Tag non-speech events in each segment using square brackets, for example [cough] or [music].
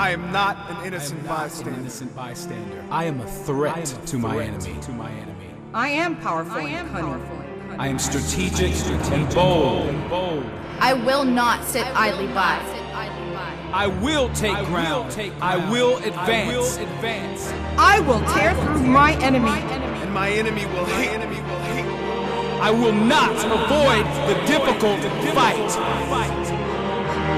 I am not an I innocent not bystander. an innocent bystander. I am a threat, to, my enemy. to my enemy. I am powerful and cunning. I am strategic, and bold. bold. I will not sit idly by. I will take ground. I will advance. advance. I will tear through my enemy. And my enemy will hate. Enemy will hate. I will not avoid the difficult fight.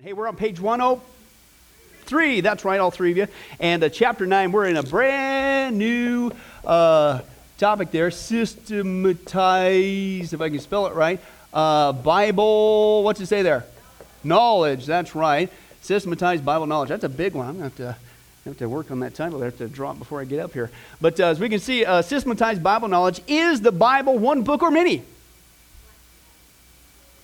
Hey, we're on page 103. That's right, all three of you. And uh, chapter 9, we're in a brand new uh, topic there systematized, if I can spell it right. Uh, Bible, what's it say there? Knowledge, that's right. Systematized Bible knowledge. That's a big one. I'm going to have to. Have to work on that title. I have to drop before I get up here. But uh, as we can see, uh, systematized Bible knowledge is the Bible one book or many?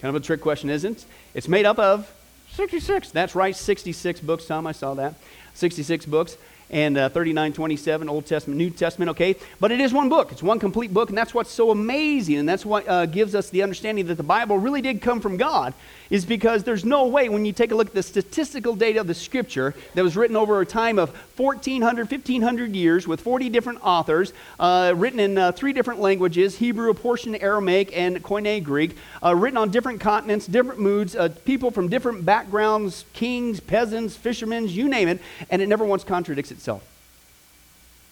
Kind of a trick question, isn't it? It's made up of 66. That's right, 66 books, Tom. I saw that. 66 books and uh, 3927 Old Testament, New Testament, okay? But it is one book. It's one complete book, and that's what's so amazing, and that's what uh, gives us the understanding that the Bible really did come from God, is because there's no way when you take a look at the statistical data of the Scripture that was written over a time of 1,400, 1,500 years with 40 different authors, uh, written in uh, three different languages Hebrew, a portion Aramaic, and Koine Greek, uh, written on different continents, different moods, uh, people from different backgrounds, kings, peasants, fishermen, you name it, and it never once contradicts itself.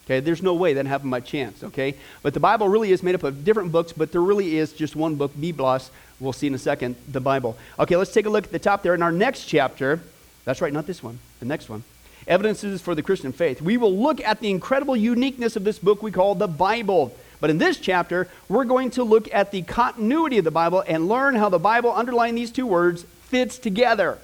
Okay, there's no way that happened by chance, okay? But the Bible really is made up of different books, but there really is just one book, Biblos. We'll see in a second, the Bible. Okay, let's take a look at the top there in our next chapter. That's right, not this one, the next one. Evidences for the Christian faith. We will look at the incredible uniqueness of this book we call the Bible. But in this chapter, we're going to look at the continuity of the Bible and learn how the Bible, underlying these two words, fits together.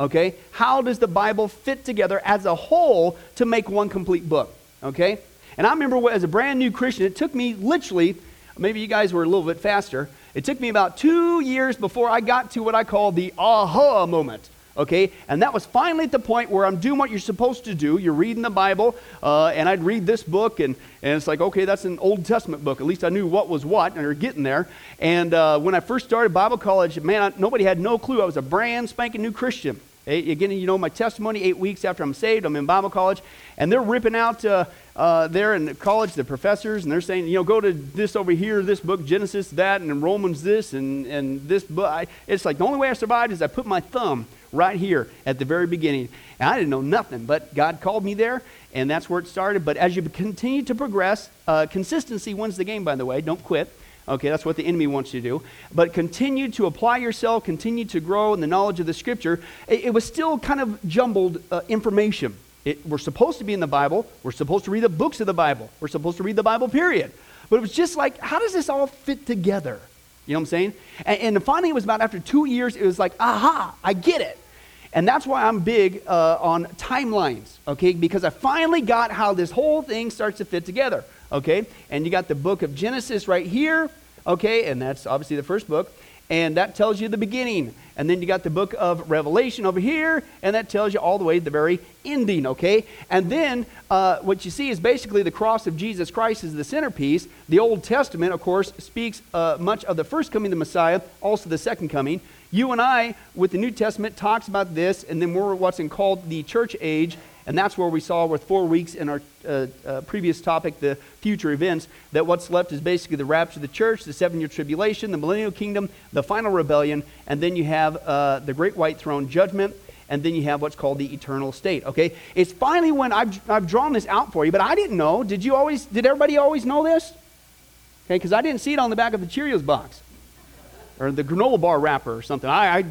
Okay? How does the Bible fit together as a whole to make one complete book? Okay? And I remember as a brand new Christian, it took me literally, maybe you guys were a little bit faster, it took me about two years before I got to what I call the aha moment. Okay? And that was finally at the point where I'm doing what you're supposed to do. You're reading the Bible, uh, and I'd read this book, and, and it's like, okay, that's an Old Testament book. At least I knew what was what, and you're getting there. And uh, when I first started Bible college, man, I, nobody had no clue. I was a brand spanking new Christian. Again, you know, my testimony, eight weeks after I'm saved, I'm in Bible college, and they're ripping out uh, uh, there in college, the professors, and they're saying, you know, go to this over here, this book, Genesis, that, and Romans, this, and, and this book. I, it's like the only way I survived is I put my thumb right here at the very beginning. And I didn't know nothing, but God called me there, and that's where it started. But as you continue to progress, uh, consistency wins the game, by the way. Don't quit. Okay, that's what the enemy wants you to do. But continue to apply yourself, continue to grow in the knowledge of the scripture. It, it was still kind of jumbled uh, information. It, we're supposed to be in the Bible. We're supposed to read the books of the Bible. We're supposed to read the Bible, period. But it was just like, how does this all fit together? You know what I'm saying? And, and finally, it was about after two years, it was like, aha, I get it. And that's why I'm big uh, on timelines, okay? Because I finally got how this whole thing starts to fit together, okay? And you got the book of Genesis right here, okay? And that's obviously the first book. And that tells you the beginning. And then you got the book of Revelation over here, and that tells you all the way to the very ending, okay? And then uh, what you see is basically the cross of Jesus Christ is the centerpiece. The Old Testament, of course, speaks uh, much of the first coming of the Messiah, also the second coming. You and I, with the New Testament, talks about this, and then we're what's called the church age, And that's where we saw with four weeks in our uh, uh, previous topic, the future events, that what's left is basically the rapture of the church, the seven year tribulation, the millennial kingdom, the final rebellion, and then you have uh, the great white throne judgment, and then you have what's called the eternal state. Okay? It's finally when I've, I've drawn this out for you, but I didn't know. Did you always, did everybody always know this? Okay, because I didn't see it on the back of the Cheerios box or the granola bar wrapper or something. I, I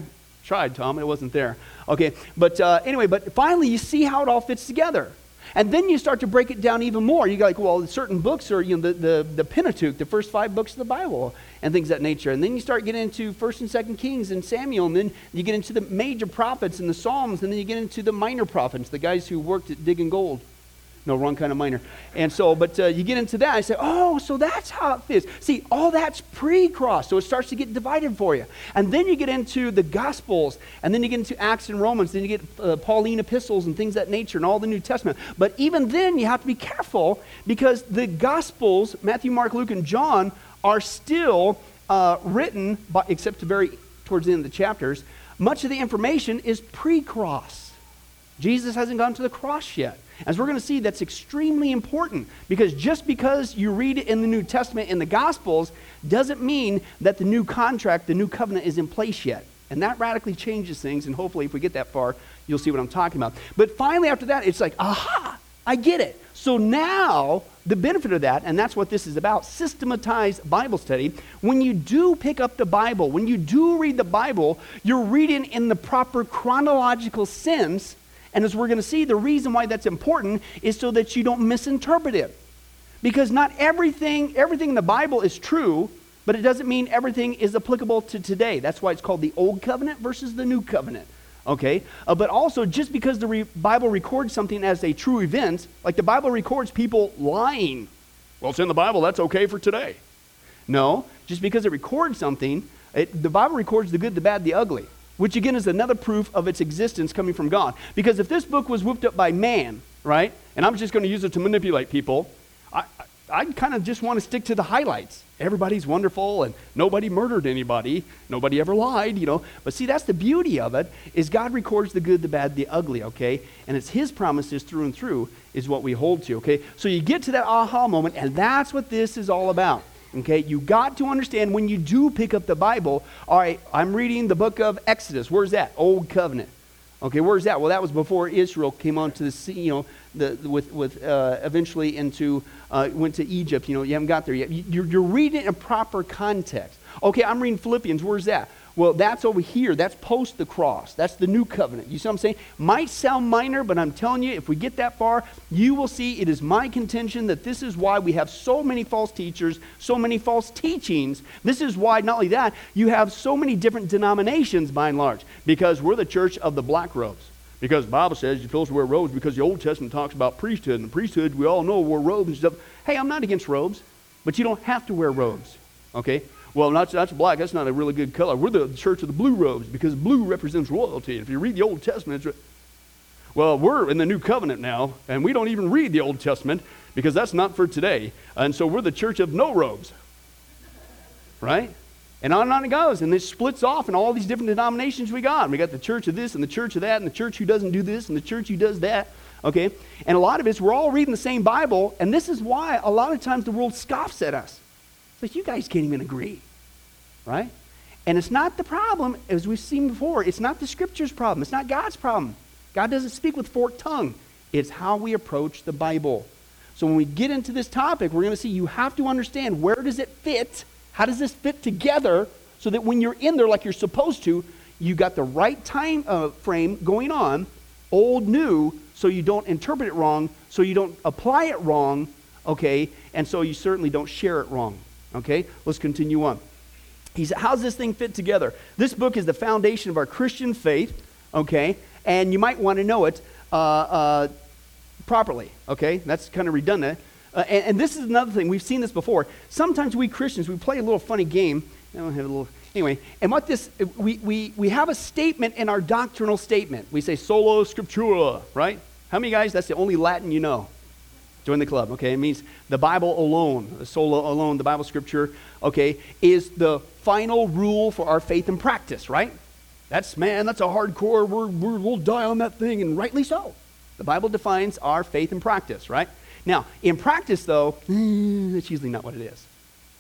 tried, Tom, it wasn't there. Okay, but uh, anyway, but finally you see how it all fits together. And then you start to break it down even more. You're like, well, certain books are, you know, the, the, the Pentateuch, the first five books of the Bible, and things of that nature. And then you start getting into 1st and 2nd Kings and Samuel, and then you get into the major prophets and the Psalms, and then you get into the minor prophets, the guys who worked at digging gold. No, wrong kind of minor. And so, but uh, you get into that, I say, oh, so that's how it fits. See, all that's pre-cross, so it starts to get divided for you. And then you get into the Gospels, and then you get into Acts and Romans, then you get uh, Pauline epistles and things that nature, and all the New Testament. But even then, you have to be careful because the Gospels, Matthew, Mark, Luke, and John, are still uh, written, by, except to very towards the end of the chapters. Much of the information is pre-cross. Jesus hasn't gone to the cross yet. As we're going to see, that's extremely important because just because you read it in the New Testament in the Gospels doesn't mean that the new contract, the new covenant is in place yet. And that radically changes things, and hopefully, if we get that far, you'll see what I'm talking about. But finally, after that, it's like, aha, I get it. So now, the benefit of that, and that's what this is about systematized Bible study. When you do pick up the Bible, when you do read the Bible, you're reading in the proper chronological sense and as we're going to see, the reason why that's important is so that you don't misinterpret it. Because not everything, everything in the Bible is true, but it doesn't mean everything is applicable to today. That's why it's called the Old Covenant versus the New Covenant. Okay? Uh, but also, just because the re- Bible records something as a true event, like the Bible records people lying. Well, it's in the Bible, that's okay for today. No, just because it records something, it, the Bible records the good, the bad, the ugly which again is another proof of its existence coming from God. Because if this book was whipped up by man, right, and I'm just going to use it to manipulate people, I, I, kind of just want to stick to the highlights. Everybody's wonderful and nobody murdered anybody. Nobody ever lied, you know. But see, that's the beauty of it, is God records the good, the bad, the ugly, okay? And it's his promises through and through is what we hold to, okay? So you get to that aha moment, and that's what this is all about. Okay, you got to understand when you do pick up the Bible. All right, I'm reading the book of Exodus. Where's that? Old Covenant. Okay, where's that? Well, that was before Israel came onto the sea. You know, the, with with uh, eventually into uh, went to Egypt. You know, you haven't got there yet. You're, you're reading in proper context. Okay, I'm reading Philippians. Where's that? Well, that's over here. That's post the cross. That's the new covenant. You see what I'm saying? Might sound minor, but I'm telling you, if we get that far, you will see it is my contention that this is why we have so many false teachers, so many false teachings. This is why, not only that, you have so many different denominations by and large, because we're the church of the black robes. Because the Bible says you're supposed to wear robes because the Old Testament talks about priesthood, and the priesthood, we all know, wore robes and stuff. Hey, I'm not against robes, but you don't have to wear robes. Okay? Well, that's, that's black. That's not a really good color. We're the church of the blue robes because blue represents royalty. If you read the Old Testament, well, we're in the new covenant now, and we don't even read the Old Testament because that's not for today. And so we're the church of no robes. Right? And on and on it goes. And this splits off in all these different denominations we got. We got the church of this and the church of that and the church who doesn't do this and the church who does that. Okay? And a lot of us, we're all reading the same Bible, and this is why a lot of times the world scoffs at us. But you guys can't even agree right? And it's not the problem, as we've seen before, it's not the scripture's problem, it's not God's problem. God doesn't speak with forked tongue, it's how we approach the Bible. So when we get into this topic, we're going to see you have to understand where does it fit? How does this fit together so that when you're in there like you're supposed to, you got the right time uh, frame going on, old, new, so you don't interpret it wrong, so you don't apply it wrong, okay, and so you certainly don't share it wrong. Okay, let's continue on. He said, How's this thing fit together? This book is the foundation of our Christian faith, okay? And you might want to know it uh, uh, properly, okay? That's kind of redundant. Uh, and, and, this is another thing. We've seen this before. Sometimes we Christians, we play a little funny game. I don't have a little. Anyway, and what this, we, we, we have a statement in our doctrinal statement. We say sola scriptura, right? How many guys, that's the only Latin you know? Join the club, okay? It means the Bible alone, sola alone, the Bible scripture, okay, is the final rule for our faith and practice, right? That's, man, that's a hardcore, we're, we will die on that thing, and rightly so. The Bible defines our faith and practice, right? Now, in practice, though, [sighs] that's usually not what it is,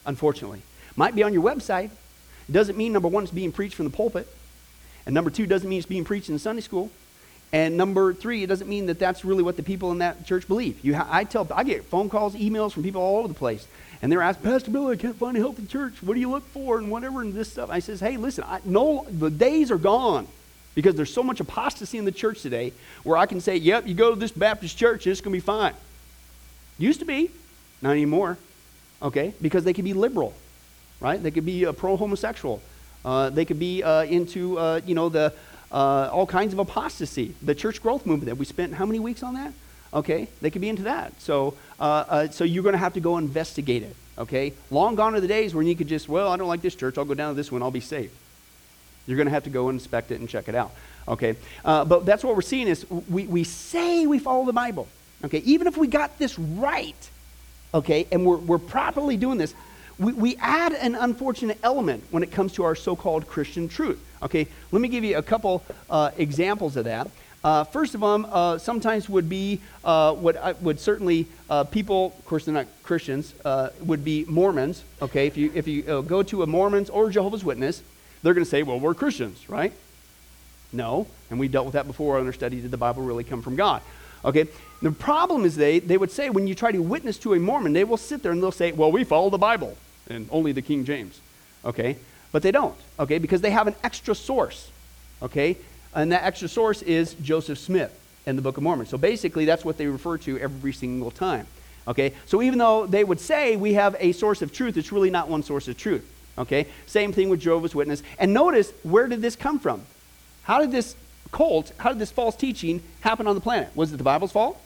unfortunately. Might be on your website. It doesn't mean, number one, it's being preached from the pulpit. And number two, doesn't mean it's being preached in Sunday school. And number three, it doesn't mean that that's really what the people in that church believe. You ha- I tell, I get phone calls, emails from people all over the place, and they're asking, Pastor Bill, I can't find a healthy church. What do you look for, and whatever, and this stuff. I says, Hey, listen, I, no, the days are gone because there's so much apostasy in the church today where I can say, Yep, you go to this Baptist church, and it's going to be fine. Used to be, not anymore. Okay, because they could be liberal, right? They could be uh, pro homosexual. Uh, they could be uh, into, uh, you know, the uh, all kinds of apostasy. The church growth movement that we spent how many weeks on that? Okay, they could be into that. So, uh, uh, so you're going to have to go investigate it. Okay, long gone are the days when you could just, well, I don't like this church. I'll go down to this one. I'll be safe. You're going to have to go inspect it and check it out. Okay, uh, but that's what we're seeing is we, we say we follow the Bible. Okay, even if we got this right, okay, and we're, we're properly doing this, we, we add an unfortunate element when it comes to our so-called Christian truth. Okay, let me give you a couple uh, examples of that. Uh, first of them, uh, sometimes would be uh, what I, would certainly uh, people, of course, they're not Christians, uh, would be Mormons. Okay, if you if you go to a Mormons or Jehovah's Witness, they're going to say, "Well, we're Christians, right?" No, and we dealt with that before in our study. Did the Bible really come from God? Okay, the problem is they they would say when you try to witness to a Mormon, they will sit there and they'll say, "Well, we follow the Bible and only the King James." Okay, but they don't. Okay, because they have an extra source. Okay, and that extra source is Joseph Smith and the Book of Mormon. So basically, that's what they refer to every single time. Okay? So even though they would say we have a source of truth, it's really not one source of truth. Okay? Same thing with Jehovah's Witness. And notice, where did this come from? How did this cult, how did this false teaching happen on the planet? Was it the Bible's fault?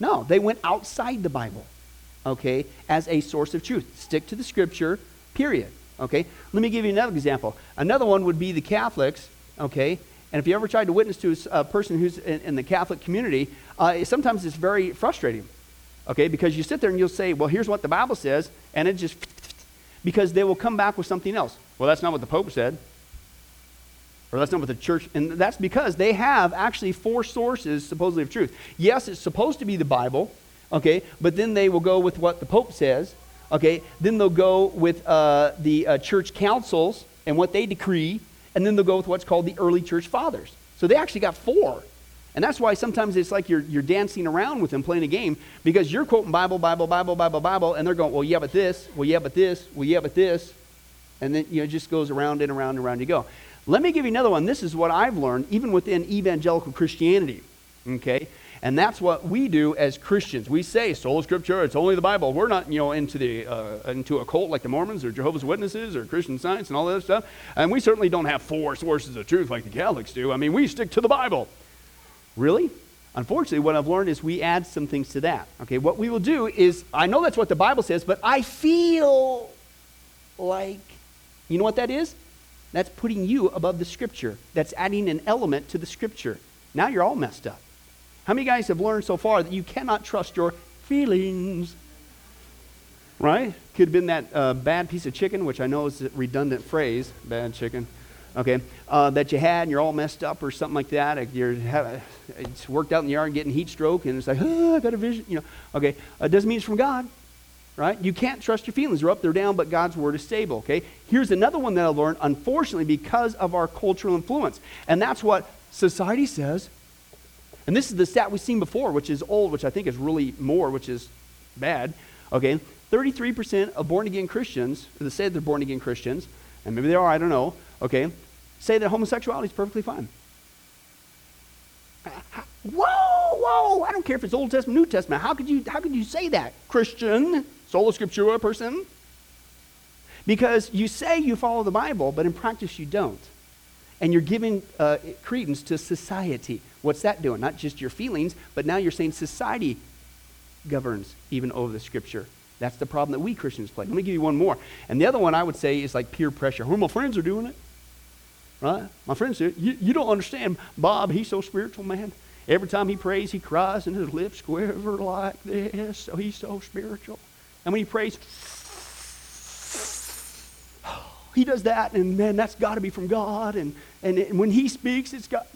No, they went outside the Bible, okay, as a source of truth. Stick to the scripture, period. Okay? Let me give you another example. Another one would be the Catholics, okay? And if you ever tried to witness to a person who's in, in the Catholic community, uh, sometimes it's very frustrating, okay? Because you sit there and you'll say, well, here's what the Bible says, and it just, [sniffs] because they will come back with something else. Well, that's not what the Pope said. Or that's not what the church, and that's because they have actually four sources supposedly of truth. Yes, it's supposed to be the Bible, okay, but then they will go with what the Pope says, okay, then they'll go with uh, the uh, church councils and what they decree, and then they'll go with what's called the early church fathers. So they actually got four. And that's why sometimes it's like you're, you're dancing around with them playing a game because you're quoting Bible, Bible, Bible, Bible, Bible, and they're going, well, yeah, but this, well, yeah, but this, well, yeah, but this. And then you know, it just goes around and around and around you go. Let me give you another one. This is what I've learned even within evangelical Christianity. Okay? And that's what we do as Christians. We say sola scriptura, it's only the Bible. We're not, you know, into the uh, into a cult like the Mormons or Jehovah's Witnesses or Christian Science and all that stuff. And we certainly don't have four sources of truth like the Catholics do. I mean, we stick to the Bible. Really? Unfortunately, what I've learned is we add some things to that. Okay, what we will do is I know that's what the Bible says, but I feel like you know what that is? That's putting you above the scripture. That's adding an element to the scripture. Now you're all messed up. How many guys have learned so far that you cannot trust your feelings? Right? Could have been that uh, bad piece of chicken, which I know is a redundant phrase, bad chicken, okay, uh, that you had and you're all messed up or something like that. You're have, it's worked out in the yard getting heat stroke and it's like, oh, I got a vision, you know. Okay, it uh, doesn't mean it's from God, right? You can't trust your feelings. They're up, they're down, but God's word is stable, okay? Here's another one that I learned, unfortunately, because of our cultural influence. And that's what society says and this is the stat we've seen before, which is old, which I think is really more, which is bad. Okay, 33% of born again Christians, they say they're born again Christians, and maybe they are, I don't know, okay, say that homosexuality is perfectly fine. Whoa, whoa, I don't care if it's Old Testament, New Testament. How could you, how could you say that, Christian, sola scriptura person? Because you say you follow the Bible, but in practice you don't. And you're giving uh, credence to society. What's that doing? Not just your feelings, but now you're saying society governs even over the scripture. That's the problem that we Christians play. Let me give you one more. And the other one I would say is like peer pressure. Who my friends are doing it. Right? My friends do it. You, you don't understand. Bob, he's so spiritual, man. Every time he prays, he cries and his lips quiver like this. So he's so spiritual. And when he prays, [sighs] he does that, and man, that's got to be from God. And, and, and when he speaks, it's got,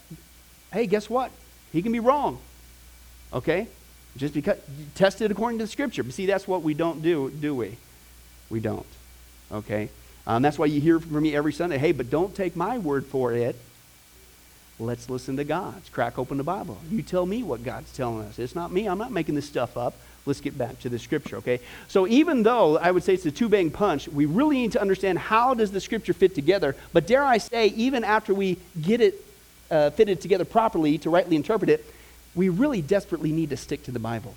hey, guess what? He can be wrong. Okay? Just because test it according to the scripture. But see, that's what we don't do, do we? We don't. Okay? Um, that's why you hear from me every Sunday, hey, but don't take my word for it. Let's listen to God's. Crack open the Bible. You tell me what God's telling us. It's not me. I'm not making this stuff up. Let's get back to the scripture, okay? So even though I would say it's a two-bang punch, we really need to understand how does the scripture fit together. But dare I say, even after we get it uh, fitted together properly to rightly interpret it, we really desperately need to stick to the Bible.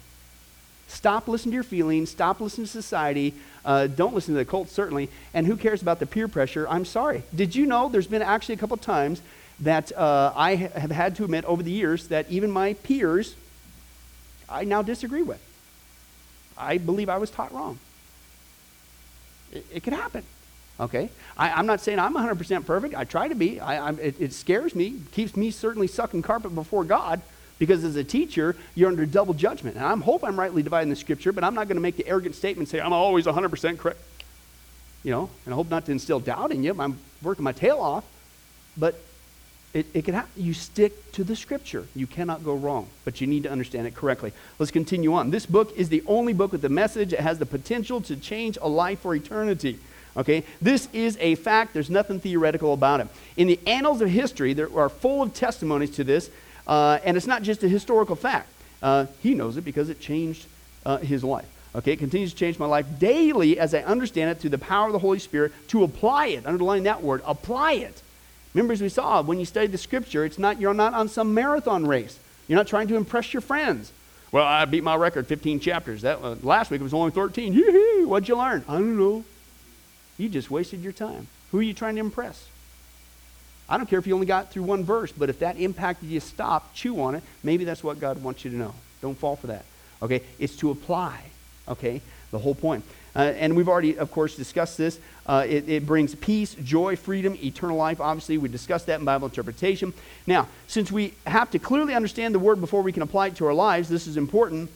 Stop listening to your feelings. Stop listening to society. Uh, don't listen to the cult, certainly. And who cares about the peer pressure? I'm sorry. Did you know there's been actually a couple times that uh, I have had to admit over the years that even my peers I now disagree with. I believe I was taught wrong. It, it could happen. Okay? I, am not saying I'm 100% perfect. I try to be. I, it, it scares me, keeps me certainly sucking carpet before God because as a teacher, you're under double judgment. And I hope I'm rightly dividing the scripture, but I'm not going to make the arrogant statement say, I'm always 100% correct. You know, and I hope not to instill doubt in you. I'm working my tail off. But it, it can happen. You stick to the scripture. You cannot go wrong, but you need to understand it correctly. Let's continue on. This book is the only book with the message that has the potential to change a life for eternity. Okay? This is a fact. There's nothing theoretical about it. In the annals of history, there are full of testimonies to this, uh, and it's not just a historical fact. Uh, he knows it because it changed uh, his life. Okay, it continues to change my life daily as I understand it through the power of the Holy Spirit to apply it. Underline that word, apply it Remember, as we saw, when you study the scripture, it's not, you're not on some marathon race. You're not trying to impress your friends. Well, I beat my record 15 chapters. That uh, Last week it was only 13. Yee-hee, what'd you learn? I don't know. You just wasted your time. Who are you trying to impress? I don't care if you only got through one verse, but if that impacted you, stop, chew on it. Maybe that's what God wants you to know. Don't fall for that. Okay? It's to apply. Okay? The whole point. Uh, and we've already, of course, discussed this. Uh, it, it, brings peace, joy, freedom, eternal life. Obviously, we discussed that in Bible interpretation. Now, since we have to clearly understand the word before we can apply it to our lives, this is important.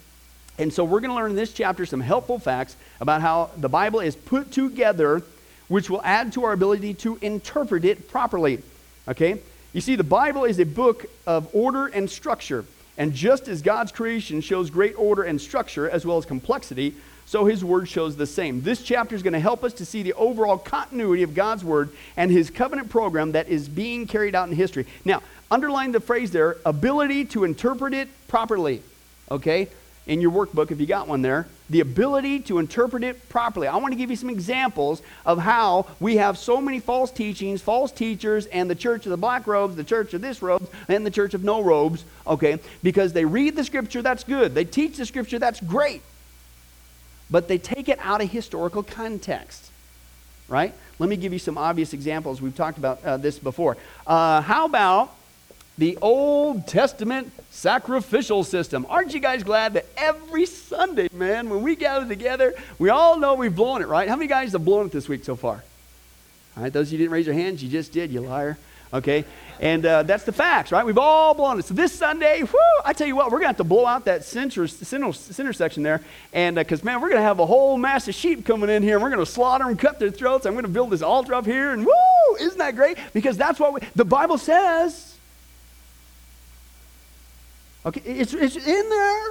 And so we're going to learn in this chapter some helpful facts about how the Bible is put together, which will add to our ability to interpret it properly. Okay? You see, the Bible is a book of order and structure. And just as God's creation shows great order and structure as well as complexity, so his word shows the same. This chapter is going to help us to see the overall continuity of God's word and his covenant program that is being carried out in history. Now, underline the phrase there ability to interpret it properly. Okay? In your workbook, if you got one there, the ability to interpret it properly. I want to give you some examples of how we have so many false teachings, false teachers, and the church of the black robes, the church of this robe, and the church of no robes, okay? Because they read the scripture, that's good. They teach the scripture, that's great but they take it out of historical context. Right? Let me give you some obvious examples. We've talked about uh, this before. Uh, how about the Old Testament sacrificial system? Aren't you guys glad that every Sunday, man, when we gather together, we all know we've blown it, right? How many guys have blown it this week so far? All right, those of you didn't raise your hands, you just did, you liar. Okay? And uh, that's the facts, right? We've all blown it. So this Sunday, whoo, I tell you what, we're going to have to blow out that center, center, center section there. And because, uh, man, we're going to have a whole mass of sheep coming in here. And we're going to slaughter them, cut their throats. I'm going to build this altar up here. And woo, isn't that great? Because that's what we, the Bible says. Okay, it's, it's in there.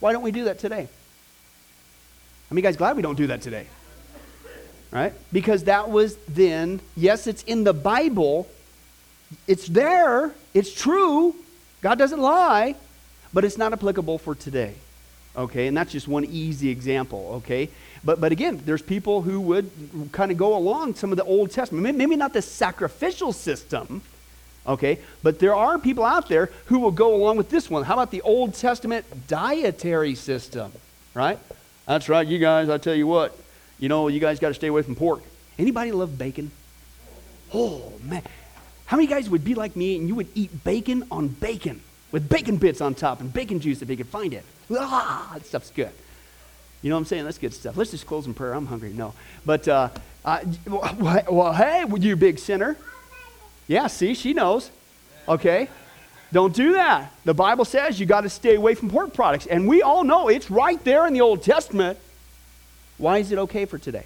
Why don't we do that today? I mean, guys, glad we don't do that today. Right? Because that was then, yes, it's in the Bible, it's there, it's true, God doesn't lie, but it's not applicable for today. Okay, and that's just one easy example, okay? But, but again, there's people who would kind of go along some of the Old Testament, maybe not the sacrificial system, okay? But there are people out there who will go along with this one. How about the Old Testament dietary system, right? That's right, you guys, I tell you what, you know, you guys got to stay away from pork. Anybody love bacon? Oh, man. How many guys would be like me and you would eat bacon on bacon with bacon bits on top and bacon juice if you could find it? Ah, that stuff's good. You know what I'm saying? That's good stuff. Let's just close in prayer. I'm hungry. No. But, uh, uh, [laughs] well, hey, you big sinner. Yeah, see, she knows. Okay? Don't do that. The Bible says you got to stay away from pork products. And we all know it's right there in the Old Testament. Why is it okay for today?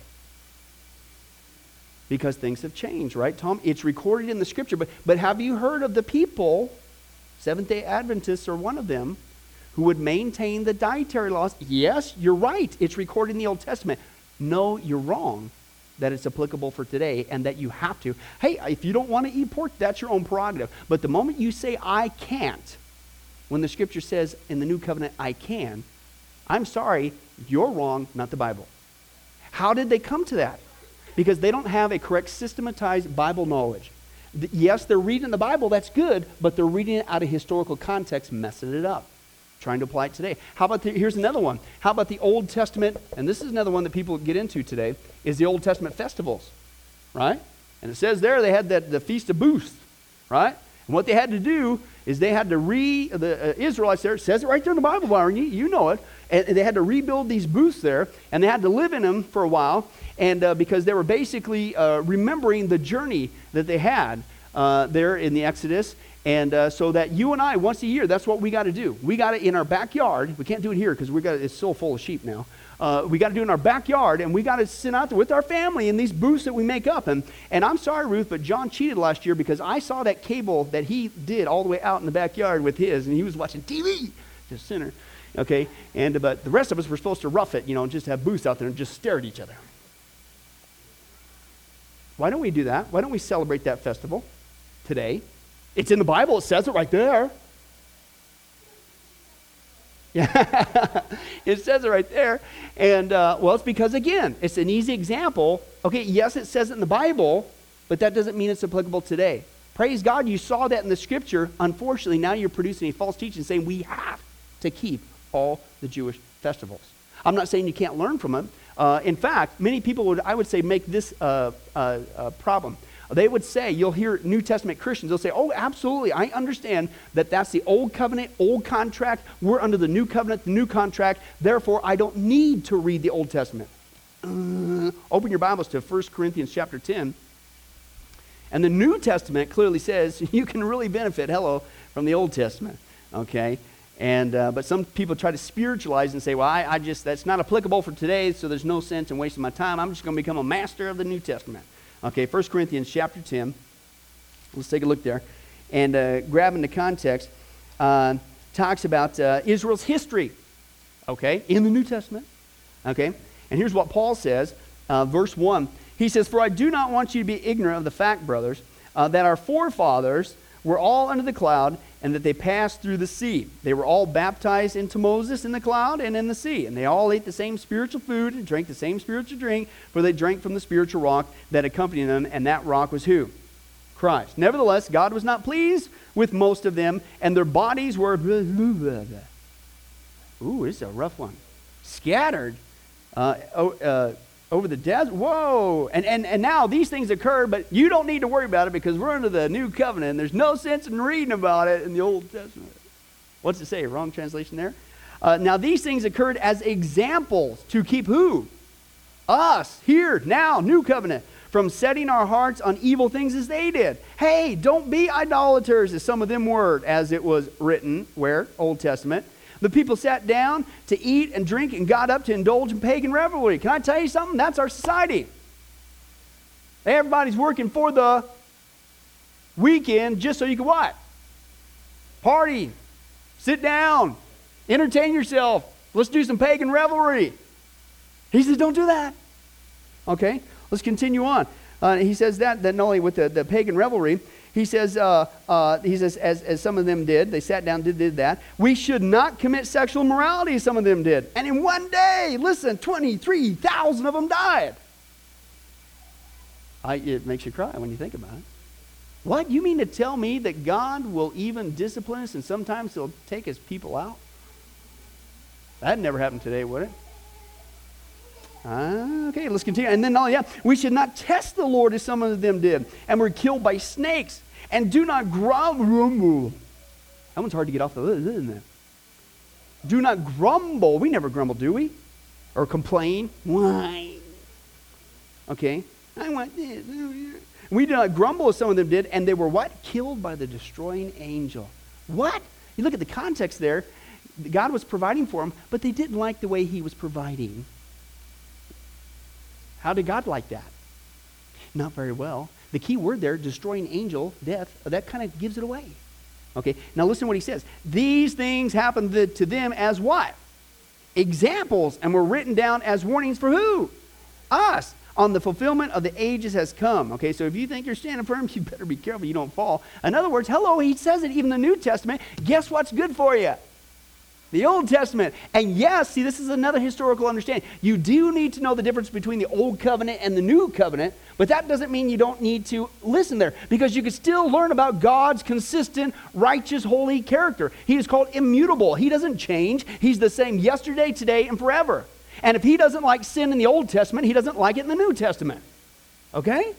because things have changed, right, Tom? It's recorded in the scripture. But, but have you heard of the people, Seventh day Adventists are one of them, who would maintain the dietary laws. Yes, you're right. It's recorded in the Old Testament. No, you're wrong that it's applicable for today and that you have to. Hey, if you don't want to eat pork, that's your own prerogative. But the moment you say, I can't, when the scripture says in the new covenant, I can, I'm sorry, you're wrong, not the Bible. How did they come to that? Because they don't have a correct systematized Bible knowledge. Yes, they're reading the Bible, that's good, but they're reading it out of historical context, messing it up, trying to apply it today. How about the, here's another one. How about the Old Testament, and this is another one that people get into today, is the Old Testament festivals, right? And it says there they had that, the Feast of Booths, right? And what they had to do is they had to re, the uh, Israelites there, it says it right there in the Bible, Byron, you, you know it, and they had to rebuild these booths there, and they had to live in them for a while, and uh, because they were basically uh, remembering the journey that they had uh, there in the Exodus. And uh, so that you and I, once a year, that's what we got to do. We got it in our backyard. We can't do it here because we got it's so full of sheep now. Uh, we got to do it in our backyard, and we got to sit out there with our family in these booths that we make up. And, and I'm sorry, Ruth, but John cheated last year because I saw that cable that he did all the way out in the backyard with his, and he was watching TV, just sinner, Okay, and but the rest of us were supposed to rough it, you know, and just have booths out there and just stare at each other. Why don't we do that? Why don't we celebrate that festival today? It's in the Bible, it says it right there. Yeah, [laughs] it says it right there. And, uh, well, it's because, again, it's an easy example. Okay, yes, it says it in the Bible, but that doesn't mean it's applicable today. Praise God, you saw that in the scripture. Unfortunately, now you're producing a false teaching saying we have to keep all the Jewish festivals. I'm not saying you can't learn from them. Uh, in fact, many people would, I would say, make this uh, uh, uh, problem. They would say, you'll hear New Testament Christians, they'll say, oh, absolutely, I understand that that's the old covenant, old contract. We're under the new covenant, the new contract. Therefore, I don't need to read the Old Testament. Uh, open your Bibles to 1 Corinthians chapter 10. And the New Testament clearly says [laughs] you can really benefit, hello, from the Old Testament. Okay? And, uh, but some people try to spiritualize and say, well, I, I just, that's not applicable for today, so there's no sense in wasting my time. I'm just going to become a master of the New Testament. Okay, 1 Corinthians chapter 10. Let's take a look there. And uh, grabbing the context, uh, talks about uh, Israel's history, okay, in the New Testament. Okay, and here's what Paul says, uh, verse 1. He says, For I do not want you to be ignorant of the fact, brothers, uh, that our forefathers were all under the cloud and that they passed through the sea. They were all baptized into Moses in the cloud and in the sea. And they all ate the same spiritual food and drank the same spiritual drink, for they drank from the spiritual rock that accompanied them, and that rock was who? Christ. Nevertheless, God was not pleased with most of them, and their bodies were. Ooh, this is a rough one. Scattered. Uh, uh, over the desert. Whoa. And, and, and now these things occur, but you don't need to worry about it because we're under the new covenant and there's no sense in reading about it in the Old Testament. What's it say? Wrong translation there? Uh, now these things occurred as examples to keep who? Us, here, now, new covenant, from setting our hearts on evil things as they did. Hey, don't be idolaters as some of them were, as it was written, where? Old Testament. The people sat down to eat and drink and got up to indulge in pagan revelry. Can I tell you something? That's our society. Everybody's working for the weekend just so you can what? Party, sit down, entertain yourself. Let's do some pagan revelry. He says, don't do that. Okay, let's continue on. Uh, he says that, that not only with the, the pagan revelry, he says, uh, uh, he says as, as some of them did, they sat down, did, did that. We should not commit sexual immorality, some of them did. And in one day, listen, 23,000 of them died. I, it makes you cry when you think about it. What? You mean to tell me that God will even discipline us and sometimes he'll take his people out? That'd never happen today, would it? Uh, okay, let's continue. And then, yeah, we should not test the Lord as some of them did, and were killed by snakes. And do not grumble. That one's hard to get off the list, isn't it? Do not grumble. We never grumble, do we? Or complain. Why? Okay. I want this. We do not grumble as some of them did, and they were what? Killed by the destroying angel. What? You look at the context there. God was providing for them, but they didn't like the way he was providing. How did God like that? Not very well. The key word there, destroying angel, death, that kind of gives it away. Okay, now listen to what he says. These things happened to them as what? Examples, and were written down as warnings for who? Us. On the fulfillment of the ages has come. Okay, so if you think you're standing firm, [laughs] you better be careful you don't fall. In other words, hello, he says it even the New Testament. Guess what's good for you? The Old Testament. And yes, see, this is another historical understanding. You do need to know the difference between the Old Covenant and the New Covenant, but that doesn't mean you don't need to listen there because you can still learn about God's consistent, righteous, holy character. He is called immutable. He doesn't change, He's the same yesterday, today, and forever. And if He doesn't like sin in the Old Testament, He doesn't like it in the New Testament. Okay?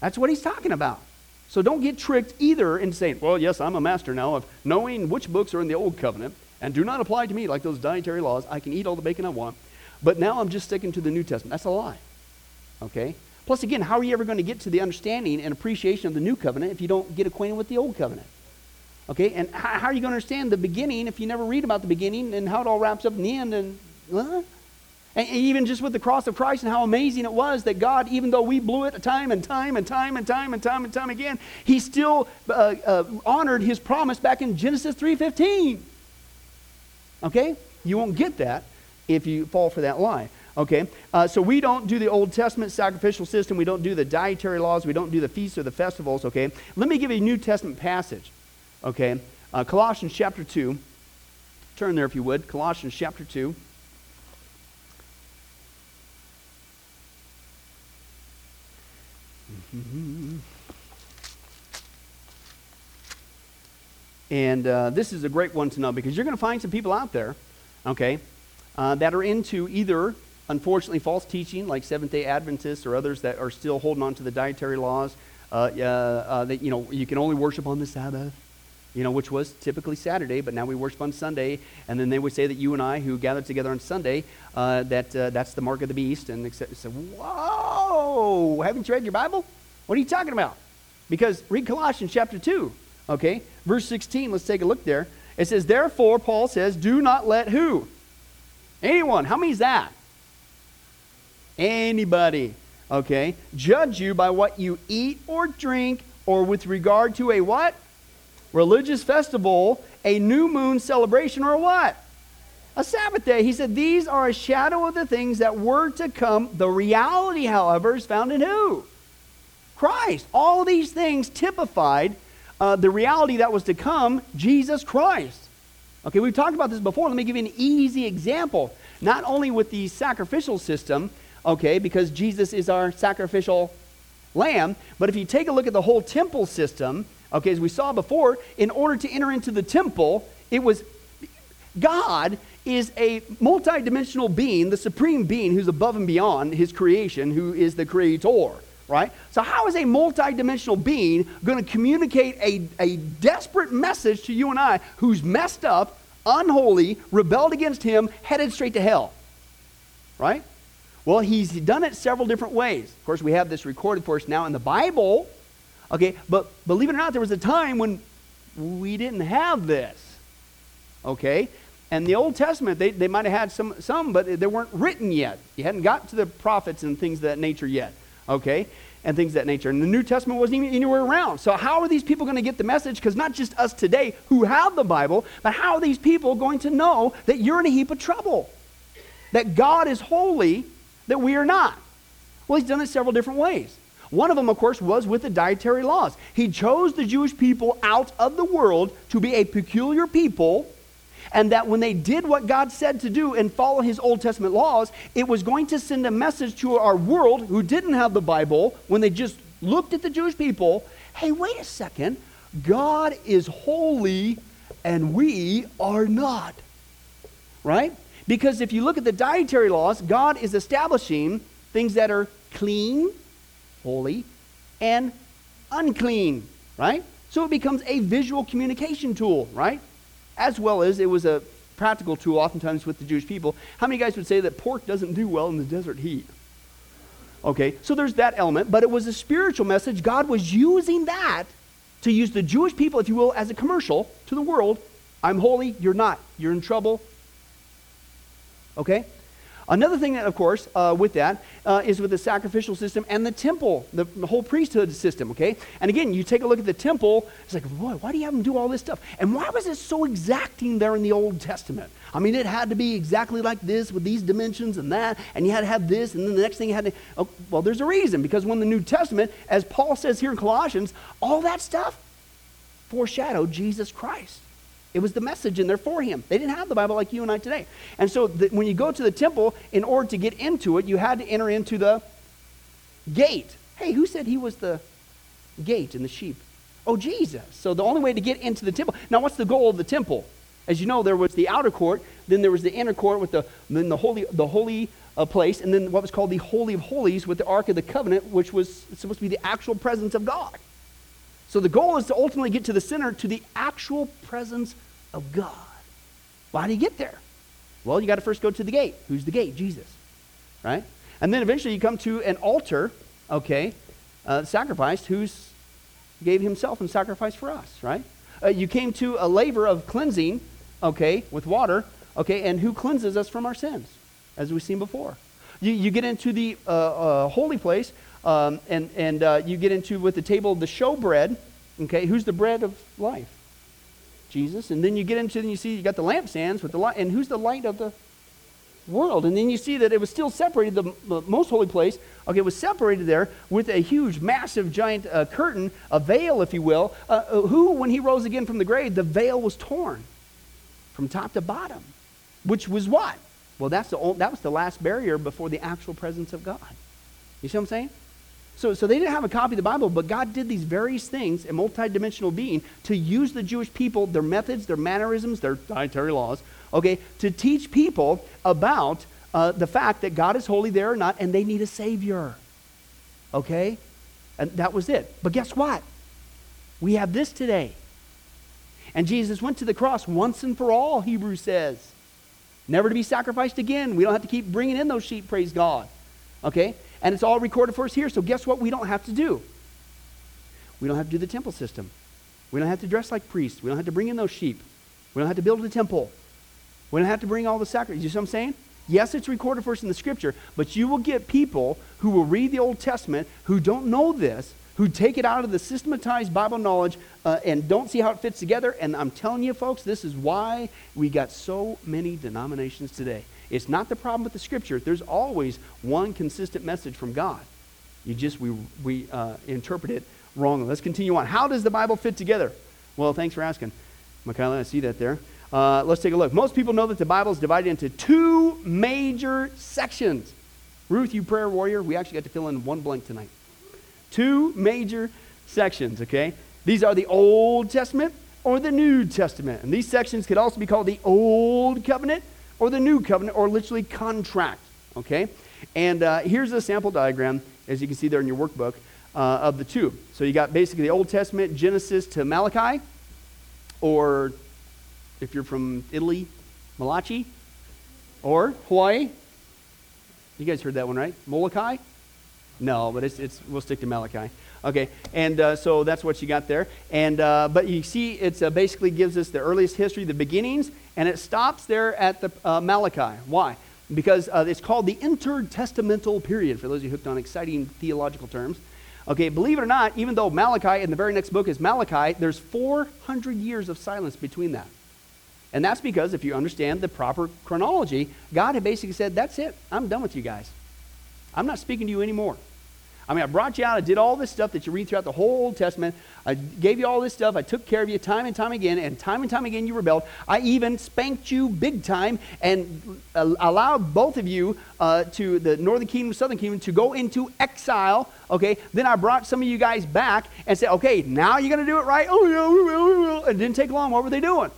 That's what He's talking about. So don't get tricked either into saying, well, yes, I'm a master now of knowing which books are in the Old Covenant and do not apply to me like those dietary laws. I can eat all the bacon I want, but now I'm just sticking to the New Testament. That's a lie. Okay? Plus, again, how are you ever going to get to the understanding and appreciation of the New Covenant if you don't get acquainted with the Old Covenant? Okay? And how, how are you going to understand the beginning if you never read about the beginning and how it all wraps up in the end? And, and even just with the cross of Christ and how amazing it was that God, even though we blew it time and time and time and time and time and time again, He still uh, uh, honored His promise back in Genesis 3:15. Okay? You won't get that if you fall for that lie. Okay? Uh, so we don't do the Old Testament sacrificial system. We don't do the dietary laws. We don't do the feasts or the festivals. Okay? Let me give you a New Testament passage. Okay? Uh, Colossians chapter 2. Turn there if you would. Colossians chapter 2. And uh, this is a great one to know because you're going to find some people out there, okay, uh, that are into either, unfortunately, false teaching, like Seventh day Adventists or others that are still holding on to the dietary laws. Uh, uh, that, you know, you can only worship on the Sabbath, you know, which was typically Saturday, but now we worship on Sunday. And then they would say that you and I, who gathered together on Sunday, uh, that uh, that's the mark of the beast. And they said, whoa, haven't you read your Bible? What are you talking about? Because read Colossians chapter 2. Okay? Verse 16, let's take a look there. It says, Therefore, Paul says, do not let who? Anyone. How many is that? Anybody. Okay? Judge you by what you eat or drink, or with regard to a what? Religious festival, a new moon celebration, or what? A Sabbath day. He said, These are a shadow of the things that were to come. The reality, however, is found in who? Christ. All these things typified uh, the reality that was to come, Jesus Christ. Okay, we've talked about this before. Let me give you an easy example. Not only with the sacrificial system, okay, because Jesus is our sacrificial lamb, but if you take a look at the whole temple system, okay, as we saw before, in order to enter into the temple, it was God is a multidimensional being, the supreme being who's above and beyond his creation, who is the creator right? So, how is a multidimensional being going to communicate a, a desperate message to you and I who's messed up, unholy, rebelled against him, headed straight to hell? Right? Well, he's done it several different ways. Of course, we have this recorded for us now in the Bible. Okay, but believe it or not, there was a time when we didn't have this. Okay? And the Old Testament, they, they might have had some, some, but they weren't written yet. You hadn't got to the prophets and things of that nature yet okay, and things that nature. And the New Testament wasn't even anywhere around. So, how are these people going to get the message? Because not just us today who have the Bible, but how are these people going to know that you're in a heap of trouble? That God is holy, that we are not? Well, He's done it several different ways. One of them, of course, was with the dietary laws. He chose the Jewish people out of the world to be a peculiar people and that when they did what God said to do and follow his Old Testament laws, it was going to send a message to our world who didn't have the Bible when they just looked at the Jewish people hey, wait a second. God is holy and we are not. Right? Because if you look at the dietary laws, God is establishing things that are clean, holy, and unclean, right? So it becomes a visual communication tool, right? As well as it was a practical tool oftentimes with the Jewish people. How many guys would say that pork doesn't do well in the desert heat? Okay, so there's that element, but it was a spiritual message. God was using that to use the Jewish people, if you will, as a commercial to the world. I'm holy, you're not. You're in trouble. Okay? Another thing that, of course, uh, with that uh, is with the sacrificial system and the temple, the, the, whole priesthood system, okay? And again, you take a look at the temple, it's like, boy, why do you have them do all this stuff? And why was it so exacting there in the Old Testament? I mean, it had to be exactly like this with these dimensions and that, and you had to have this, and then the next thing you had to. Oh, well, there's a reason, because when the New Testament, as Paul says here in Colossians, all that stuff foreshadowed Jesus Christ. It was the message in there for him. They didn't have the Bible like you and I today. And so the, when you go to the temple, in order to get into it, you had to enter into the gate. Hey, who said he was the gate and the sheep? Oh, Jesus. So the only way to get into the temple. Now, what's the goal of the temple? As you know, there was the outer court, then there was the inner court with the, then the holy, the holy uh, place, and then what was called the Holy of Holies with the Ark of the Covenant, which was supposed to be the actual presence of God. So the goal is to ultimately get to the center, to the actual presence of God. Well, how do you get there? Well, you got to first go to the gate. Who's the gate? Jesus. Right? And then eventually you come to an altar, okay, uh, sacrificed, who's gave himself and sacrificed for us, right? Uh, you came to a laver of cleansing, okay, with water, okay, and who cleanses us from our sins, as we've seen before. You, you get into the uh, uh, holy place, um, and, and uh, you get into with the table the showbread, okay, who's the bread of life? Jesus. And then you get into, and you see you got the lampstands with the light, and who's the light of the world? And then you see that it was still separated, the, the most holy place, okay, it was separated there with a huge, massive, giant uh, curtain, a veil, if you will. Uh, uh, who, when he rose again from the grave, the veil was torn from top to bottom, which was what? Well, that's the old, that was the last barrier before the actual presence of God. You see what I'm saying? So, so they didn't have a copy of the Bible, but God did these various things, a multidimensional being, to use the Jewish people, their methods, their mannerisms, their dietary laws, okay, to teach people about uh, the fact that God is holy, there or not, and they need a Savior. Okay? And that was it. But guess what? We have this today. And Jesus went to the cross once and for all, Hebrews says. Never to be sacrificed again. We don't have to keep bringing in those sheep, praise God. Okay? And it's all recorded for us here. So guess what we don't have to do? We don't have to do the temple system. We don't have to dress like priests. We don't have to bring in those sheep. We don't have to build a temple. We don't have to bring all the sacrifices. You see what I'm saying? Yes, it's recorded for us in the scripture, but you will get people who will read the Old Testament who don't know this, who take it out of the systematized Bible knowledge uh, and don't see how it fits together. And I'm telling you, folks, this is why we got so many denominations today. It's not the problem with the scripture. There's always one consistent message from God. You just, we, we uh, interpret it wrongly. Let's continue on. How does the Bible fit together? Well, thanks for asking. Michaela, I see that there. Uh, let's take a look. Most people know that the Bible is divided into two major sections. Ruth, you prayer warrior, we actually got to fill in one blank tonight. Two major sections, okay? These are the Old Testament or the New Testament. And these sections could also be called the Old Covenant or the new covenant, or literally contract. Okay? And uh, here's a sample diagram, as you can see there in your workbook, uh, of the two. So you got basically the Old Testament, Genesis to Malachi, or if you're from Italy, Malachi, or Hawaii. You guys heard that one, right? Molokai? No, but it's, it's, we'll stick to Malachi. Okay, and uh, so that's what you got there. And uh, but you see, it uh, basically gives us the earliest history, the beginnings, and it stops there at the uh, Malachi. Why? Because uh, it's called the intertestamental period. For those of you hooked on exciting theological terms, okay, believe it or not, even though Malachi in the very next book is Malachi, there's 400 years of silence between that. And that's because if you understand the proper chronology, God had basically said, "That's it. I'm done with you guys. I'm not speaking to you anymore." I mean, I brought you out. I did all this stuff that you read throughout the whole Old Testament. I gave you all this stuff. I took care of you time and time again, and time and time again you rebelled. I even spanked you big time and uh, allowed both of you uh, to the northern kingdom, southern kingdom, to go into exile. Okay, then I brought some of you guys back and said, okay, now you're going to do it right. Oh, yeah, we will, we will. It didn't take long. What were they doing?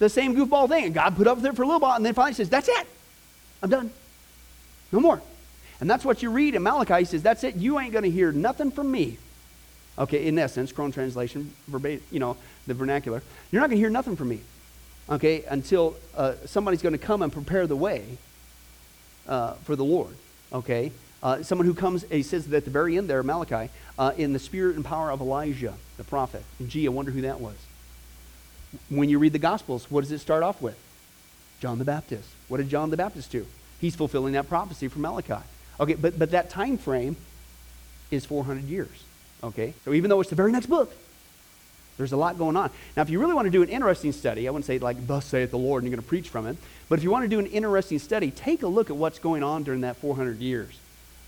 The same goofball thing. And God put up with it for a little while, and then finally says, that's it. I'm done. No more. And that's what you read in Malachi. He says, That's it. You ain't going to hear nothing from me. Okay, in essence, Crone translation, verbatim, you know, the vernacular. You're not going to hear nothing from me. Okay, until uh, somebody's going to come and prepare the way uh, for the Lord. Okay, uh, someone who comes, he says that at the very end there, Malachi, uh, in the spirit and power of Elijah, the prophet. And gee, I wonder who that was. When you read the Gospels, what does it start off with? John the Baptist. What did John the Baptist do? He's fulfilling that prophecy from Malachi. Okay, but, but that time frame is 400 years. Okay, so even though it's the very next book, there's a lot going on. Now, if you really want to do an interesting study, I wouldn't say like, thus saith the Lord, and you're going to preach from it, but if you want to do an interesting study, take a look at what's going on during that 400 years.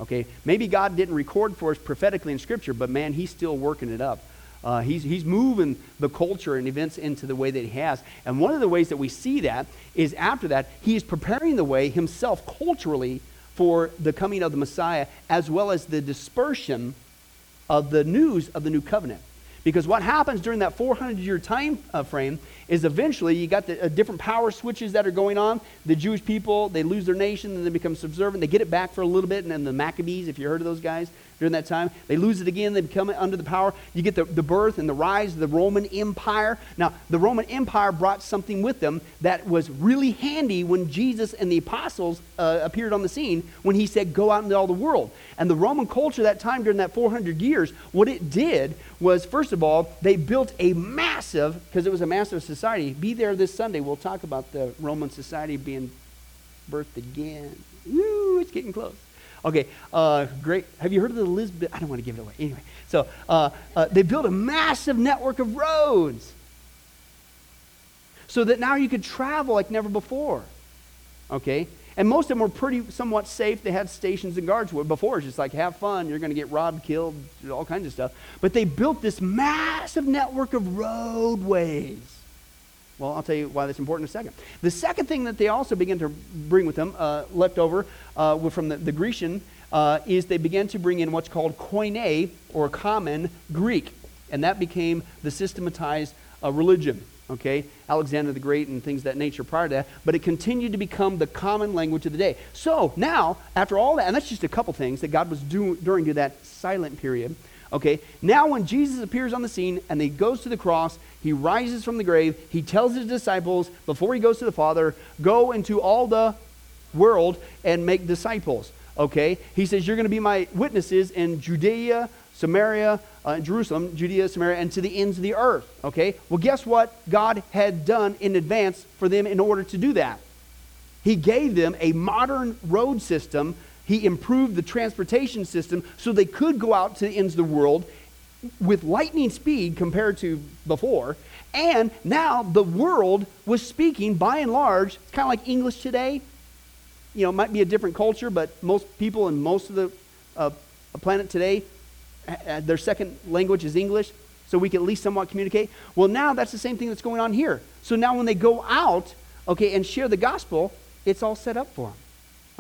Okay, maybe God didn't record for us prophetically in Scripture, but man, He's still working it up. Uh, he's, he's moving the culture and events into the way that he has. And one of the ways that we see that is after that, he is preparing the way himself culturally for the coming of the Messiah, as well as the dispersion of the news of the new covenant. Because what happens during that 400 year time uh, frame is eventually you got the uh, different power switches that are going on. The Jewish people, they lose their nation and they become subservient. They get it back for a little bit. And then the Maccabees, if you heard of those guys during that time, they lose it again. They become under the power. You get the, the birth and the rise of the Roman Empire. Now, the Roman Empire brought something with them that was really handy when Jesus and the apostles uh, appeared on the scene when he said, Go out into all the world. And the Roman culture that time during that 400 years, what it did was, first of all, they built a massive, because it was a massive society. Be there this Sunday. We'll talk about the Roman society being birthed again. Woo, it's getting close. Okay, uh, great. Have you heard of the Elizabeth? I don't want to give it away. Anyway, so uh, uh, they built a massive network of roads so that now you could travel like never before. Okay? And most of them were pretty somewhat safe. They had stations and guards. Before, it's just like, have fun. You're going to get robbed, killed, all kinds of stuff. But they built this massive network of roadways. Well, I'll tell you why that's important in a second. The second thing that they also began to bring with them, uh, left over uh, from the, the Grecian, uh, is they began to bring in what's called Koine, or common Greek. And that became the systematized uh, religion okay? Alexander the Great and things that nature prior to that, but it continued to become the common language of the day. So now, after all that, and that's just a couple things that God was doing during that silent period, okay? Now, when Jesus appears on the scene and he goes to the cross, he rises from the grave, he tells his disciples before he goes to the Father, go into all the world and make disciples, okay? He says, You're going to be my witnesses in Judea, Samaria, uh, Jerusalem, Judea, Samaria, and to the ends of the earth. Okay? Well, guess what God had done in advance for them in order to do that? He gave them a modern road system. He improved the transportation system so they could go out to the ends of the world with lightning speed compared to before. And now the world was speaking, by and large, it's kind of like English today. You know, it might be a different culture, but most people in most of the uh, planet today their second language is English, so we can at least somewhat communicate. Well, now that's the same thing that's going on here. So now when they go out, okay, and share the gospel, it's all set up for them.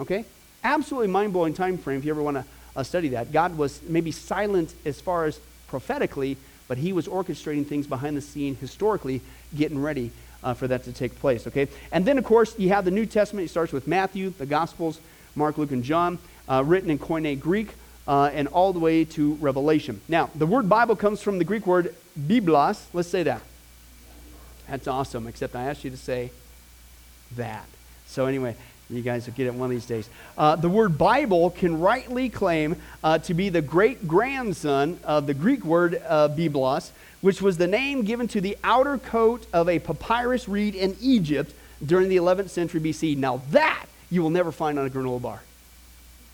Okay? Absolutely mind blowing time frame if you ever want to uh, study that. God was maybe silent as far as prophetically, but he was orchestrating things behind the scene historically, getting ready uh, for that to take place. Okay? And then, of course, you have the New Testament. It starts with Matthew, the Gospels, Mark, Luke, and John, uh, written in Koine Greek uh, and all the way to Revelation. Now, the word Bible comes from the Greek word biblos. Let's say that. That's awesome, except I asked you to say that. So, anyway, you guys will get it one of these days. Uh, the word Bible can rightly claim uh, to be the great grandson of the Greek word uh, biblos, which was the name given to the outer coat of a papyrus reed in Egypt during the 11th century BC. Now, that you will never find on a granola bar.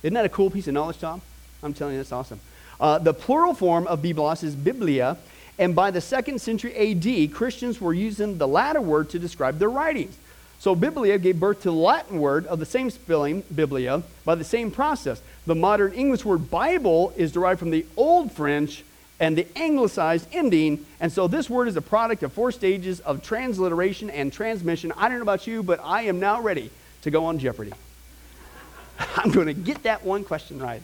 Isn't that a cool piece of knowledge, Tom? I'm telling you, that's awesome. Uh, the plural form of Biblos is Biblia, and by the second century AD, Christians were using the latter word to describe their writings. So Biblia gave birth to the Latin word of the same spelling, Biblia, by the same process. The modern English word Bible is derived from the Old French and the anglicized ending, and so this word is a product of four stages of transliteration and transmission. I don't know about you, but I am now ready to go on Jeopardy. [laughs] I'm going to get that one question right.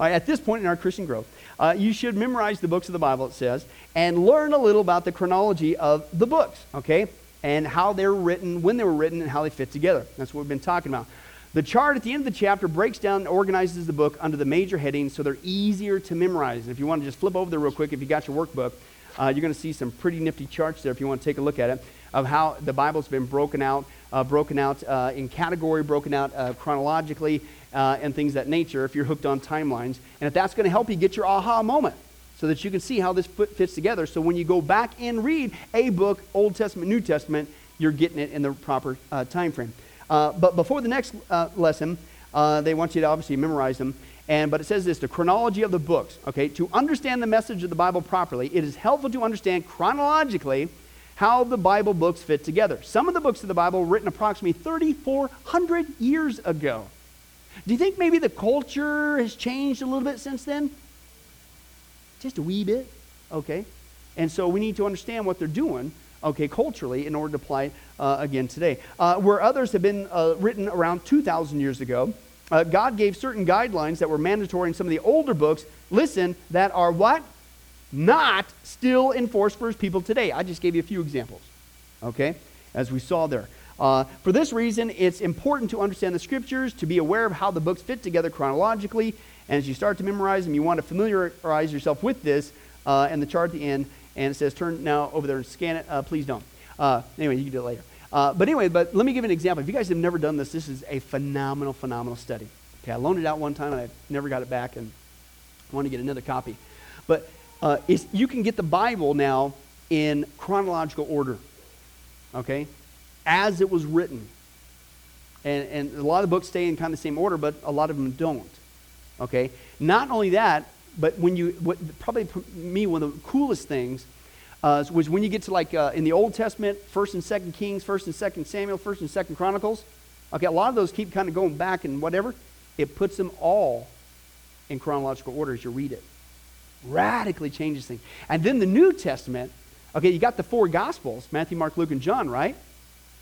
at this point in our Christian growth, uh, you should memorize the books of the Bible, it says, and learn a little about the chronology of the books, okay? And how they're written, when they were written, and how they fit together. That's what we've been talking about. The chart at the end of the chapter breaks down and organizes the book under the major headings so they're easier to memorize. And if you want to just flip over there real quick, if you got your workbook, uh, you're going to see some pretty nifty charts there if you want to take a look at it of how the Bible's been broken out uh, broken out uh, in category, broken out uh, chronologically, uh, and things that nature if you're hooked on timelines. And if that's going to help you get your aha moment so that you can see how this fits together. So when you go back and read a book, Old Testament, New Testament, you're getting it in the proper uh, time frame. Uh, but before the next uh, lesson, uh, they want you to obviously memorize them. And, but it says this the chronology of the books. Okay, to understand the message of the Bible properly, it is helpful to understand chronologically how the Bible books fit together. Some of the books of the Bible were written approximately 3,400 years ago. Do you think maybe the culture has changed a little bit since then? Just a wee bit, okay? And so we need to understand what they're doing, okay, culturally in order to apply it uh, again today. Uh, where others have been uh, written around 2,000 years ago, uh, God gave certain guidelines that were mandatory in some of the older books, listen, that are what? Not still enforced for his people today. I just gave you a few examples, okay, as we saw there. Uh, for this reason, it's important to understand the scriptures, to be aware of how the books fit together chronologically, and as you start to memorize them, you want to familiarize yourself with this uh, and the chart at the end. And it says, turn now over there and scan it. Uh, please don't. Uh, anyway, you can do it later. Uh, but anyway, but let me give an example. If you guys have never done this, this is a phenomenal, phenomenal study. Okay, I loaned it out one time and I never got it back, and I want to get another copy. But uh, you can get the Bible now in chronological order. Okay, as it was written. And, and a lot of books stay in kind of the same order, but a lot of them don't. Okay? Not only that, but when you, what, probably me, one of the coolest things uh, was when you get to like uh, in the Old Testament, 1st and 2nd Kings, 1st and 2nd Samuel, 1st and 2nd Chronicles. Okay, a lot of those keep kind of going back and whatever. It puts them all in chronological order as you read it. Radically changes things. And then the New Testament, okay, you got the four Gospels Matthew, Mark, Luke, and John, right?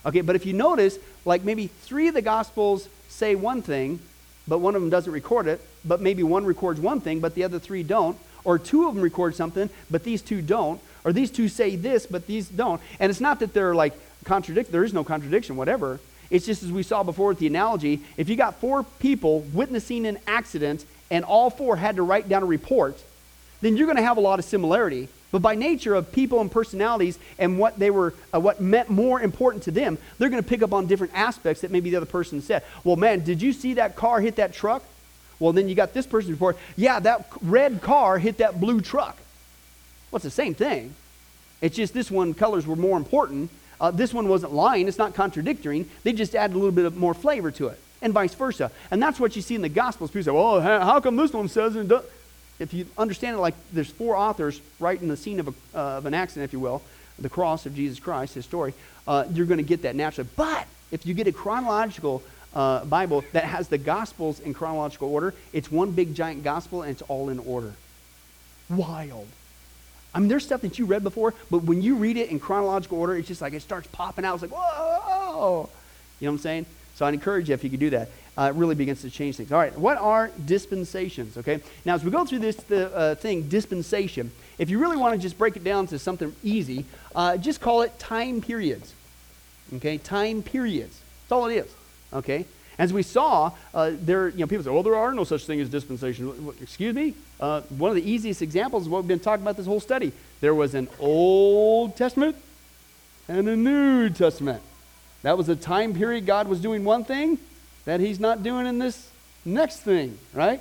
Okay, but if you notice, like maybe three of the Gospels say one thing, but one of them doesn't record it, but maybe one records one thing, but the other three don't, or two of them record something, but these two don't, or these two say this, but these don't. And it's not that they're like contradict, there is no contradiction, whatever. It's just as we saw before with the analogy, if you got four people witnessing an accident and all four had to write down a report, then you're going to have a lot of similarity. But by nature of people and personalities and what they were, uh, what meant more important to them, they're going to pick up on different aspects that maybe the other person said. Well, man, did you see that car hit that truck? Well, then you got this person's report. Yeah, that red car hit that blue truck. Well, it's the same thing. It's just this one colors were more important. Uh, this one wasn't lying. It's not contradicting. They just added a little bit of more flavor to it, and vice versa. And that's what you see in the Gospels. People say, "Well, how come this one says it?" If you understand it like there's four authors right in the scene of, a, uh, of an accident, if you will, the cross of Jesus Christ, his story, uh, you're going to get that naturally. But if you get a chronological uh, Bible that has the Gospels in chronological order, it's one big giant gospel and it's all in order. Wild. I mean, there's stuff that you read before, but when you read it in chronological order, it's just like it starts popping out. It's like, whoa! You know what I'm saying? So I'd encourage you if you could do that uh, really begins to change things. All right, what are dispensations? Okay, now as we go through this the, uh, thing, dispensation, if you really want to just break it down to something easy, uh, just call it time periods. Okay, time periods. That's all it is. Okay, as we saw, uh, there, you know, people say, well, there are no such thing as dispensation. Excuse me? Uh, one of the easiest examples of what we've been talking about this whole study. There was an Old Testament and a New Testament. That was a time period God was doing one thing, that he's not doing in this next thing, right?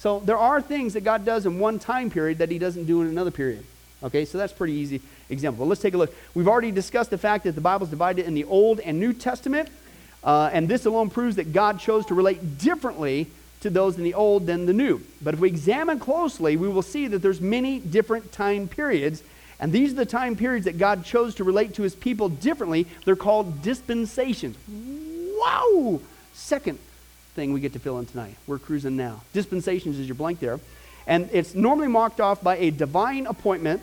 So there are things that God does in one time period that he doesn't do in another period. Okay, so that's pretty easy example. Let's take a look. We've already discussed the fact that the Bible is divided in the Old and New Testament, uh, and this alone proves that God chose to relate differently to those in the Old than the New. But if we examine closely, we will see that there's many different time periods, and these are the time periods that God chose to relate to his people differently. They're called dispensations. Wow! Second thing we get to fill in tonight. We're cruising now. Dispensations is your blank there. And it's normally marked off by a divine appointment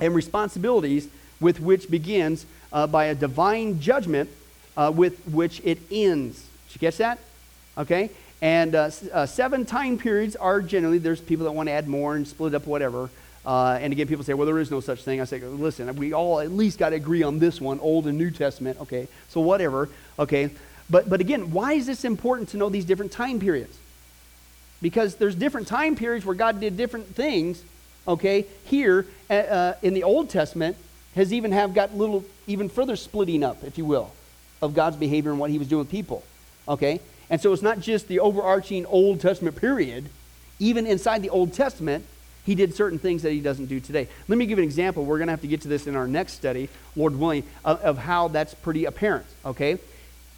and responsibilities with which begins uh, by a divine judgment uh, with which it ends. Did you catch that? Okay? And uh, uh, seven time periods are generally, there's people that want to add more and split up whatever. Uh, and again, people say, well, there is no such thing. I say, listen, we all at least got to agree on this one, Old and New Testament. Okay, so whatever. Okay, but, but again, why is this important to know these different time periods? Because there's different time periods where God did different things, okay? Here uh, uh, in the Old Testament has even have got little, even further splitting up, if you will, of God's behavior and what he was doing with people, okay? And so it's not just the overarching Old Testament period. Even inside the Old Testament, he did certain things that he doesn't do today. Let me give an example. We're going to have to get to this in our next study, Lord willing, of, of how that's pretty apparent, okay?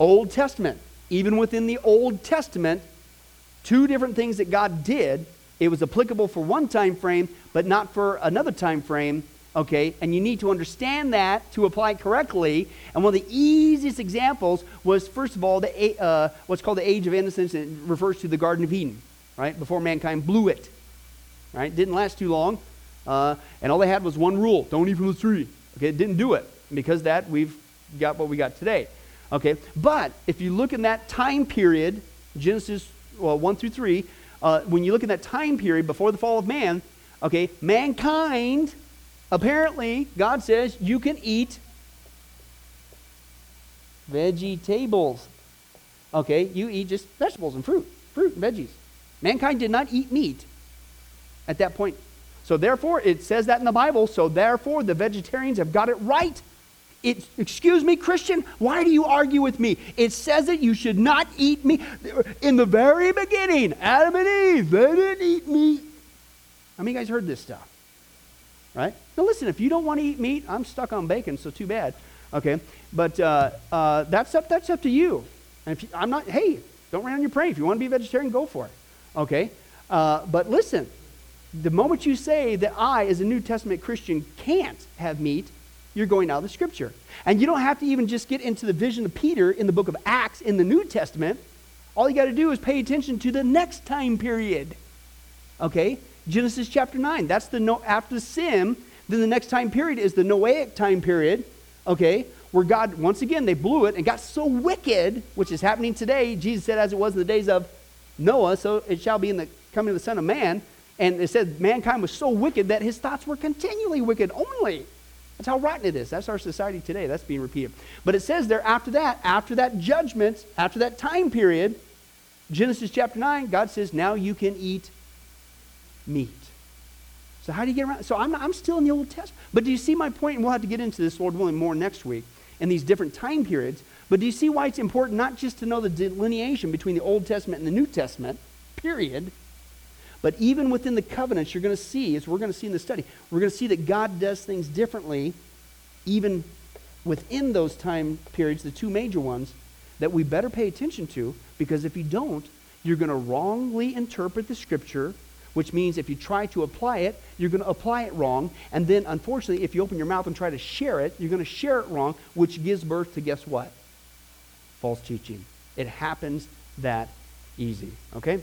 Old Testament. Even within the Old Testament, two different things that God did. It was applicable for one time frame, but not for another time frame. Okay, and you need to understand that to apply correctly. And one of the easiest examples was, first of all, the, uh, what's called the age of innocence. It refers to the Garden of Eden, right? Before mankind blew it, right? Didn't last too long, uh, and all they had was one rule: don't eat from the tree. Okay, it didn't do it. Because that, we've got what we got today. Okay, but if you look in that time period, Genesis well, 1 through 3, uh, when you look in that time period before the fall of man, okay, mankind, apparently, God says you can eat vegetables. Okay, you eat just vegetables and fruit, fruit and veggies. Mankind did not eat meat at that point. So therefore, it says that in the Bible. So therefore, the vegetarians have got it right. It, excuse me, Christian, why do you argue with me? It says that you should not eat meat. In the very beginning, Adam and Eve, they didn't eat meat. How many of guys heard this stuff? Right? Now listen, if you don't want to eat meat, I'm stuck on bacon, so too bad. Okay? But uh, uh, that's, up, that's up to you. And if you, I'm not, hey, don't run on your praying. If you want to be vegetarian, go for it. Okay? Uh, but listen, the moment you say that I, as a New Testament Christian, can't have meat, you're going out of the scripture. And you don't have to even just get into the vision of Peter in the book of Acts in the New Testament. All you got to do is pay attention to the next time period. Okay? Genesis chapter 9. That's the no, after the sin. Then the next time period is the Noahic time period. Okay? Where God, once again, they blew it and got so wicked, which is happening today. Jesus said, as it was in the days of Noah, so it shall be in the coming of the Son of Man. And it said mankind was so wicked that his thoughts were continually wicked only. That's how rotten it is. That's our society today. That's being repeated. But it says there after that, after that judgment, after that time period, Genesis chapter 9, God says, now you can eat meat. So how do you get around? So I'm, I'm still in the Old Testament. But do you see my point? And we'll have to get into this, Lord willing, more next week in these different time periods. But do you see why it's important not just to know the delineation between the Old Testament and the New Testament, period, but even within the covenants, you're going to see, as we're going to see in the study, we're going to see that God does things differently, even within those time periods, the two major ones, that we better pay attention to, because if you don't, you're going to wrongly interpret the scripture, which means if you try to apply it, you're going to apply it wrong. And then, unfortunately, if you open your mouth and try to share it, you're going to share it wrong, which gives birth to guess what? False teaching. It happens that easy. Okay?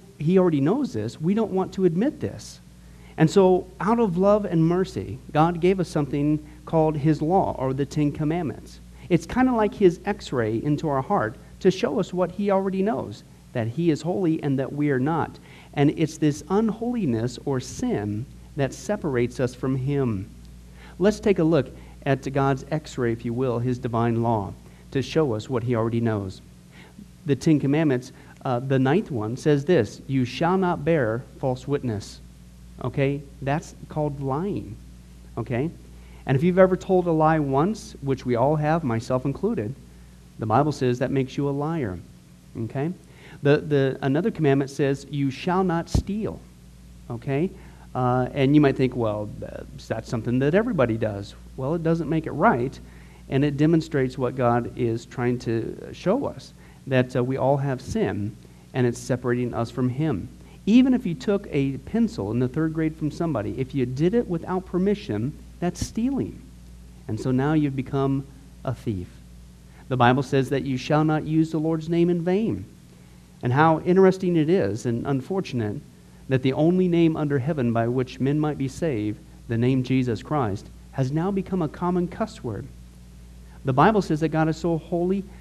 he already knows this. We don't want to admit this. And so, out of love and mercy, God gave us something called His law or the Ten Commandments. It's kind of like His x ray into our heart to show us what He already knows that He is holy and that we are not. And it's this unholiness or sin that separates us from Him. Let's take a look at God's x ray, if you will, His divine law, to show us what He already knows. The Ten Commandments uh, the ninth one says this You shall not bear false witness. Okay? That's called lying. Okay? And if you've ever told a lie once, which we all have, myself included, the Bible says that makes you a liar. Okay? The, the, another commandment says, You shall not steal. Okay? Uh, and you might think, well, that's something that everybody does. Well, it doesn't make it right, and it demonstrates what God is trying to show us that uh, we all have sin and it's separating us from Him. Even if you took a pencil in the third grade from somebody, if you did it without permission, that's stealing. And so now you've become a thief. The Bible says that you shall not use the Lord's name in vain. And how interesting it is and unfortunate that the only name under heaven by which men might be saved, the name Jesus Christ, has now become a common cuss word. The Bible says that God is so holy